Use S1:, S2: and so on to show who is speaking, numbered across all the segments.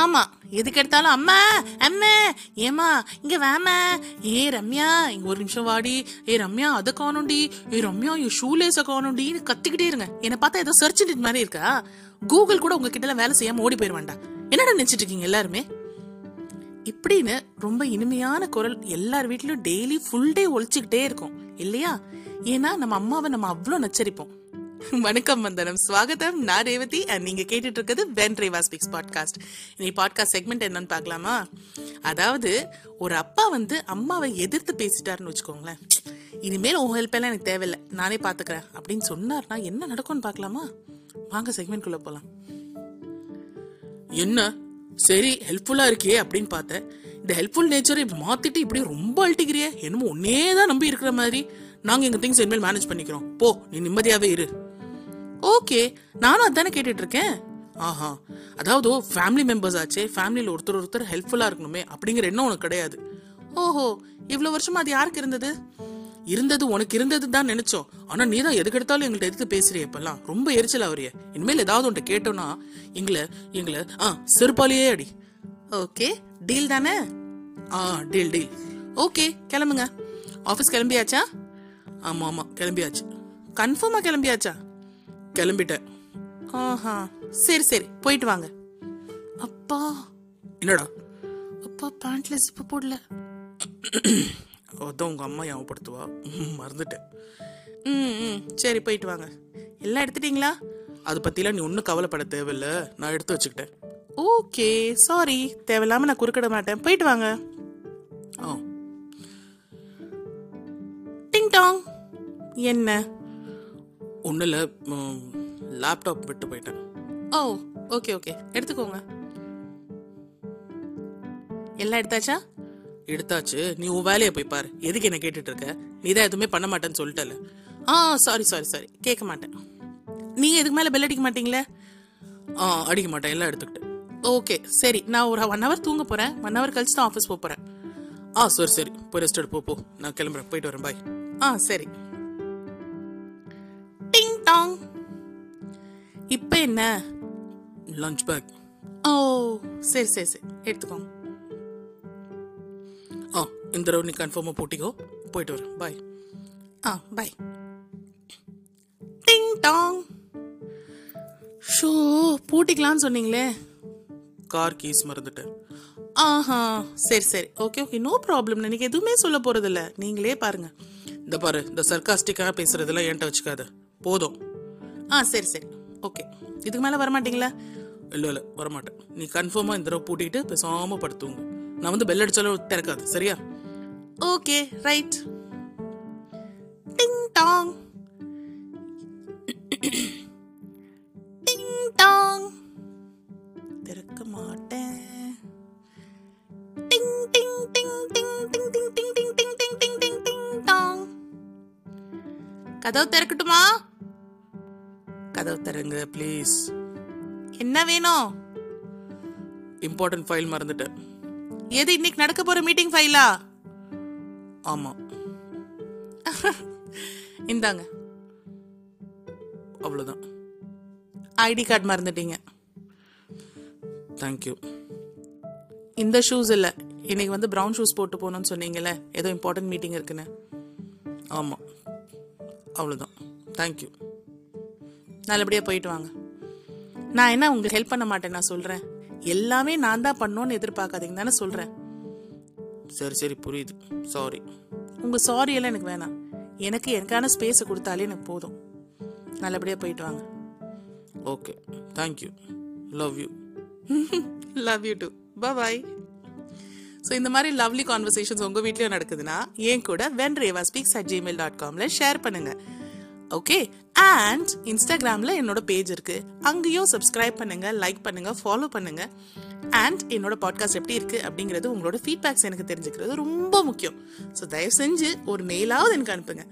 S1: ஆமா எதுக்கு எடுத்தாலும் அம்மா அம்மா ஏமா இங்க வாமா ஏ ரம்யா இங்க ஒரு நிமிஷம் வாடி. ஏ ரம்யா அதை காணும்டி ஏ ரம்யா என் ஷூலேஸ காணும்டின்னு கத்திக்கிட்டே இருங்க. என்னை பார்த்தா ஏதோ சர்ச் இன்ஜின் மாதிரி இருக்கா? கூகுள் கூட உங்ககிட்ட எல்லாம் வேலை செய்யாம ஓடி போயிருவான்டா. என்னடா நினைச்சிட்டு இருக்கீங்க எல்லாருமே? இப்படின்னு ரொம்ப இனிமையான குரல் எல்லார் வீட்லயும் டெய்லி ஃபுல் டே ஒழிச்சுக்கிட்டே இருக்கும். இல்லையா? ஏன்னா நம்ம அம்மாவை நம்ம அவ்வளோ நச்சரிப்போம். வணக்கம் வந்தனம். ஸ்வாகதம் நான் ரேவதி அண்ட் நீங்க கேட்டுட்டு இருக்கிறது வென் ரேவா ஸ்பீக்ஸ் பாட்காஸ்ட் இன்னைக்கு பாட்காஸ்ட் செக்மெண்ட் என்னன்னு பார்க்கலாமா? அதாவது ஒரு அப்பா வந்து அம்மாவை எதிர்த்து பேசிட்டாருன்னு வச்சுக்கோங்களேன். இனிமேல் உன் ஹெல்ப் எல்லாம் எனக்கு தேவையில்லை. நானே பாத்துக்கிறேன். அப்படின்னு சொன்னார்னா என்ன நடக்கும்னு பார்க்கலாமா? வாங்க செக்மெண்ட் குள்ள போலாம். என்ன? சரி ஹெல்ப்ஃபுல்லா இருக்கே அப்படின்னு பார்த்தேன். இந்த ஹெல்ப்ஃபுல் நேச்சரை இப்படி மாத்திட்டு இப்படி ரொம்ப அழட்டிக்கிறியே என்னமோ ஒன்னே தான் நம்பி இருக்கிற மாதிரி. நாங்க எங்க திங்ஸ் இனிமேல் மேனேஜ் பண்ணிக்கிறோம். போ நீ நிம்மதியாவே இரு. ஓகே நானும் அதானே கேட்டுட்டு இருக்கேன் ஆஹா அதாவது ஃபேமிலி மெம்பர்ஸ் ஆச்சே ஃபேமிலியில் ஒருத்தர் ஒருத்தர் ஹெல்ப்ஃபுல்லா இருக்கணுமே அப்படிங்கிற எண்ணம் உனக்கு கிடையாது. ஓஹோ இவ்வளவு வருஷமா அது யாருக்கு இருந்தது? இருந்தது உனக்கு இருந்தது தான் நினைச்சோம். ஆனா நீ தான் எதுக்கு எடுத்தாலும் எங்கள்ட்ட எடுத்து பேசுறிய இப்பெல்லாம். ரொம்ப எரிச்சல் அவரைய இனிமேல் ஏதாவது உன்ட்ட கேட்டோம்னா எங்களை எங்களை ஆ செருப்பாலேயே அடி. ஓகே டீல் தானே? ஆ டீல் டீல் ஓகே கிளம்புங்க. ஆஃபீஸ் கிளம்பியாச்சா? ஆமா ஆமா கிளம்பியாச்சு. கன்ஃபார்மா கிளம்பியாச்சா? கிளம்பிட்டேன். ஆஹா சரி சரி போயிட்டு வாங்க. அப்பா. என்னடா? அப்பா பேண்ட்ல ஜிப்பு போடல. அதான் உங்க அம்மா ஞாபகப்படுத்துவா. மறந்துட்டேன். ம் ம் சரி போயிட்டு வாங்க. எல்லாம் எடுத்துட்டீங்களா? அதை பத்திலாம் நீ ஒன்றும் கவலைப்பட தேவையில்ல. நான் எடுத்து வச்சுக்கிட்டேன். ஓகே சாரி தேவையில்லாம நான் குறுக்கிட மாட்டேன். போயிட்டு வாங்க. ஆ. டிங் டாங் என்ன? ஒன்றும் இல்லை லேப்டாப் விட்டு போயிட்டேன். ஓ ஓகே ஓகே எடுத்துக்கோங்க. எல்லாம் எடுத்தாச்சா? எடுத்தாச்சு. நீ உன் வேலையை போய் பாரு. எதுக்கு என்ன கேட்டுட்டு இருக்க? நீ தான் எதுவுமே பண்ண மாட்டேன்னு சொல்லிட்டல ஆ சாரி சாரி சாரி கேட்க மாட்டேன். நீங்க இதுக்கு மேல பெல் அடிக்க மாட்டீங்களே? ஆ அடிக்க மாட்டேன். எல்லாம் எடுத்துக்கிட்டேன் ஓகே சரி. நான் ஒரு ஒன் ஹவர் தூங்க போறேன். ஒன் ஹவர் கழிச்சு தான் ஆஃபீஸ் போக போறேன். ஆ சரி சரி. போய் ரெஸ்ட் எடு. போ போ. நான் கிளம்புறேன். போயிட்டு வரேன். பாய் ஆ சரி. என்ன? லஞ்ச் பேக் ஓ சரி சரி சரி. எடுத்துக்கோங்க. ஆ இந்த தடவை நீ கன்ஃபார்மாக போட்டிக்கோ. போயிட்டு வரேன். பாய் ஆ பாய் டிங் டாங் ஷோ பூட்டிக்கலாம்னு சொன்னீங்களே. கார் கீஸ் மறந்துட்டேன். ஆஹா சரி சரி. ஓகே ஓகே நோ ப்ராப்ளம் எனக்கு எதுவுமே சொல்ல போறதில்ல. நீங்களே பாருங்க. இந்த பாரு இந்த சர்க்காஸ்டிக்காக பேசுறதெல்லாம் என்கிட்ட வச்சுக்காத. போதும். ஆ சரி சரி. ஓகே இதுக்கு மேலே வரமாட்டிங்களா இல்லை இல்லை வரமாட்டேன் நீ கன்ஃபார்மாக இந்த தடவை பூட்டிக்கிட்டு பேசாமல் படுத்துங்க நான் வந்து பெல் அடிச்சாலும் திறக்காது சரியா okay right ding dong ding dong திறக்க மாட்டேன் டிங் டிங் டிங் டிங் டிங் டிங் டிங் டிங் டிங் டிங் டிங் டிங் டிங் டாங் கதவு திறக்கட்டுமா கதவு திறங்க ப்ளீஸ் என்ன வேணும்? இம்பார்ட்டன்ட் ஃபைல் மறந்துட்டேன். எது இன்னைக்கு நடக்க போற மீட்டிங் ஃபைலா ஆமா. இந்தாங்க. அவ்வளவுதான். ஐடி கார்டு மறந்துட்டீங்க. தேங்க்யூ இந்த ஷூஸ் இல்லை. இன்னைக்கு வந்து ப்ரௌன் ஷூஸ் போட்டு போகணும்னு சொன்னீங்கல்ல ஏதோ இம்பார்ட்டன்ட் மீட்டிங் இருக்குன்னு. ஆமாம் அவ்வளோதான் தேங்க்யூ நல்லபடியாக போயிட்டு வாங்க. நான் என்ன உங்களுக்கு ஹெல்ப் பண்ண மாட்டேன் நான் சொல்கிறேன் எல்லாமே நான் தான் பண்ணணும்னு எதிர்பார்க்காதீங்க தானே சொல்கிறேன் சரி சரி புரியுது. சாரி உங்கள் சாரி எல்லாம் எனக்கு வேணாம். எனக்கு எனக்கான ஸ்பேஸை கொடுத்தாலே எனக்கு போதும். நல்லபடியாக போயிட்டு வாங்க. Okay thank you love you love you too bye so இந்த மாதிரி லவ்லி கான்வர்சேஷன்ஸ் உங்கள் வீட்லேயும் நடக்குதுன்னா என் கூட when Reva speaks at Gmail dot Kamil share பண்ணுங்க. ஓகே அண்ட் இன்ஸ்டாகிராமில் என்னோட பேஜ் இருக்குது அங்கேயும் சப்ஸ்கிரைப் பண்ணுங்கள் லைக் பண்ணுங்கள் ஃபாலோ பண்ணுங்கள் அண்ட் என்னோட பாட்காஸ்ட் எப்படி இருக்குது அப்படிங்கிறது உங்களோட ஃபீட்பேக்ஸ் எனக்கு தெரிஞ்சுக்கிறது ரொம்ப முக்கியம். ஸோ தயவு செஞ்சு ஒரு மெயிலாவது எனக்கு அனுப்புங்க.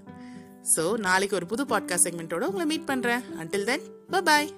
S1: ஸோ நாளைக்கு ஒரு புது பாட்காஸ்ட் செக்மெண்ட்டோட உங்களை மீட் பண்ணுறேன் அன்டில் தென் பாய்